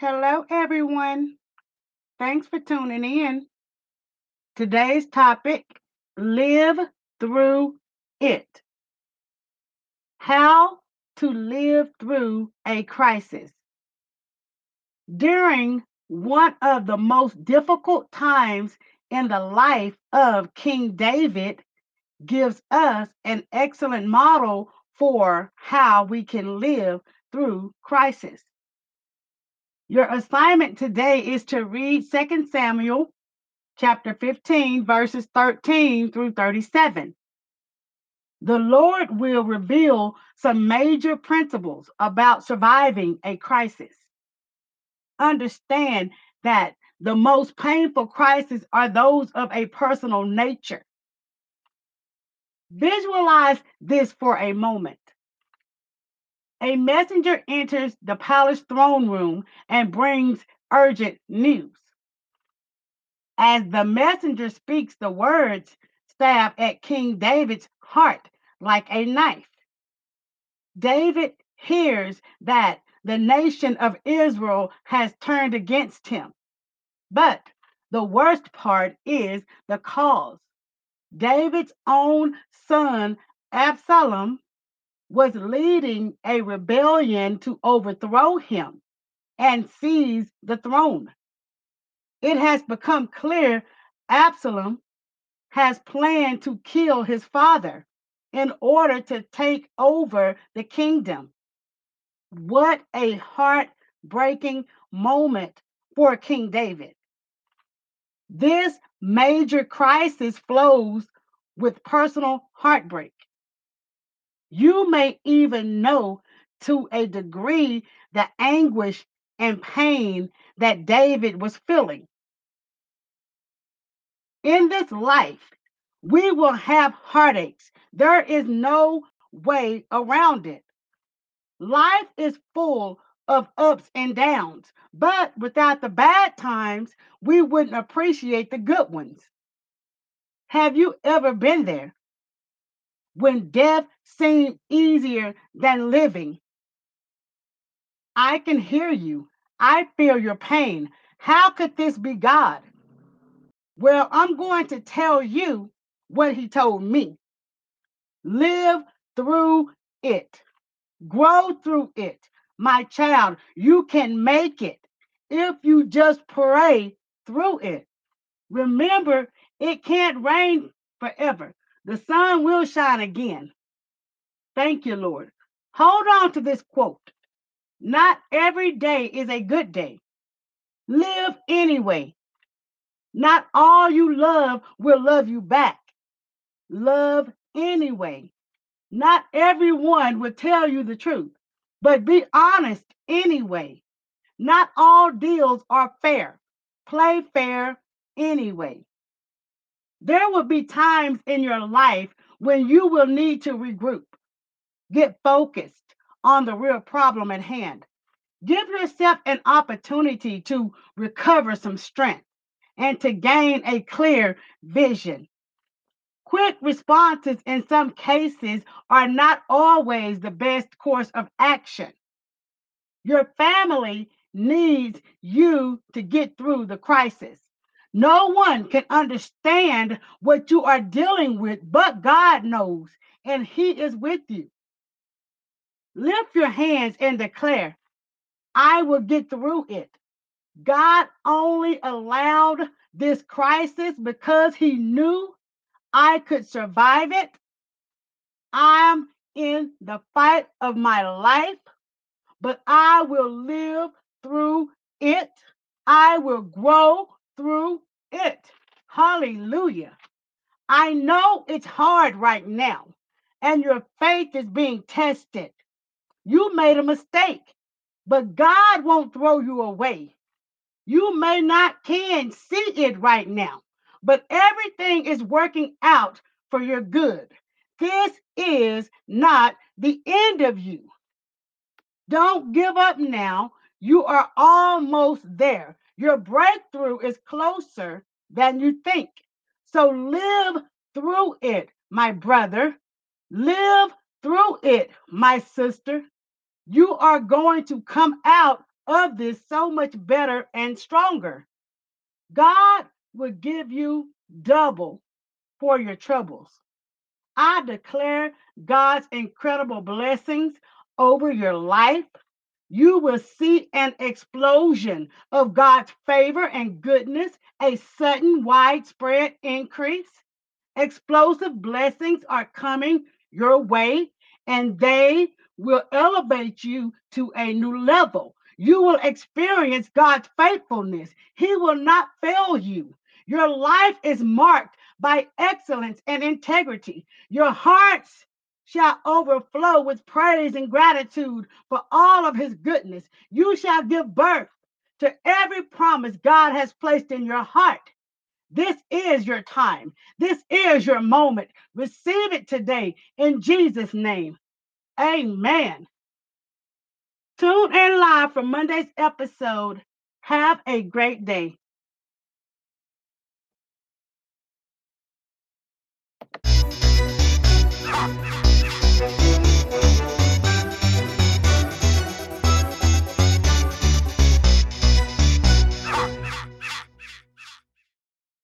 Hello, everyone. Thanks for tuning in. Today's topic live through it. How to live through a crisis. During one of the most difficult times in the life of King David, gives us an excellent model for how we can live through crisis. Your assignment today is to read 2 Samuel chapter 15, verses 13 through 37. The Lord will reveal some major principles about surviving a crisis. Understand that the most painful crises are those of a personal nature. Visualize this for a moment. A messenger enters the palace throne room and brings urgent news. As the messenger speaks, the words stab at King David's heart like a knife. David hears that the nation of Israel has turned against him. But the worst part is the cause. David's own son, Absalom, was leading a rebellion to overthrow him and seize the throne. It has become clear Absalom has planned to kill his father in order to take over the kingdom. What a heartbreaking moment for King David. This major crisis flows with personal heartbreak. You may even know to a degree the anguish and pain that David was feeling. In this life, we will have heartaches. There is no way around it. Life is full of ups and downs, but without the bad times, we wouldn't appreciate the good ones. Have you ever been there? When death seemed easier than living. I can hear you. I feel your pain. How could this be God? Well, I'm going to tell you what he told me. Live through it, grow through it. My child, you can make it if you just pray through it. Remember, it can't rain forever. The sun will shine again. Thank you, Lord. Hold on to this quote. Not every day is a good day. Live anyway. Not all you love will love you back. Love anyway. Not everyone will tell you the truth, but be honest anyway. Not all deals are fair. Play fair anyway. There will be times in your life when you will need to regroup, get focused on the real problem at hand. Give yourself an opportunity to recover some strength and to gain a clear vision. Quick responses in some cases are not always the best course of action. Your family needs you to get through the crisis. No one can understand what you are dealing with, but God knows, and He is with you. Lift your hands and declare, I will get through it. God only allowed this crisis because He knew I could survive it. I'm in the fight of my life, but I will live through it. I will grow through it. Hallelujah. I know it's hard right now, and your faith is being tested. You made a mistake, but God won't throw you away. You may not can see it right now, but everything is working out for your good. This is not the end of you. Don't give up now. You are almost there. Your breakthrough is closer than you think. So live through it, my brother. Live through it, my sister. You are going to come out of this so much better and stronger. God will give you double for your troubles. I declare God's incredible blessings over your life. You will see an explosion of God's favor and goodness, a sudden widespread increase. Explosive blessings are coming your way, and they will elevate you to a new level. You will experience God's faithfulness. He will not fail you. Your life is marked by excellence and integrity. Your hearts shall overflow with praise and gratitude for all of his goodness. You shall give birth to every promise God has placed in your heart. This is your time. This is your moment. Receive it today in Jesus' name. Amen. Tune in live for Monday's episode. Have a great day.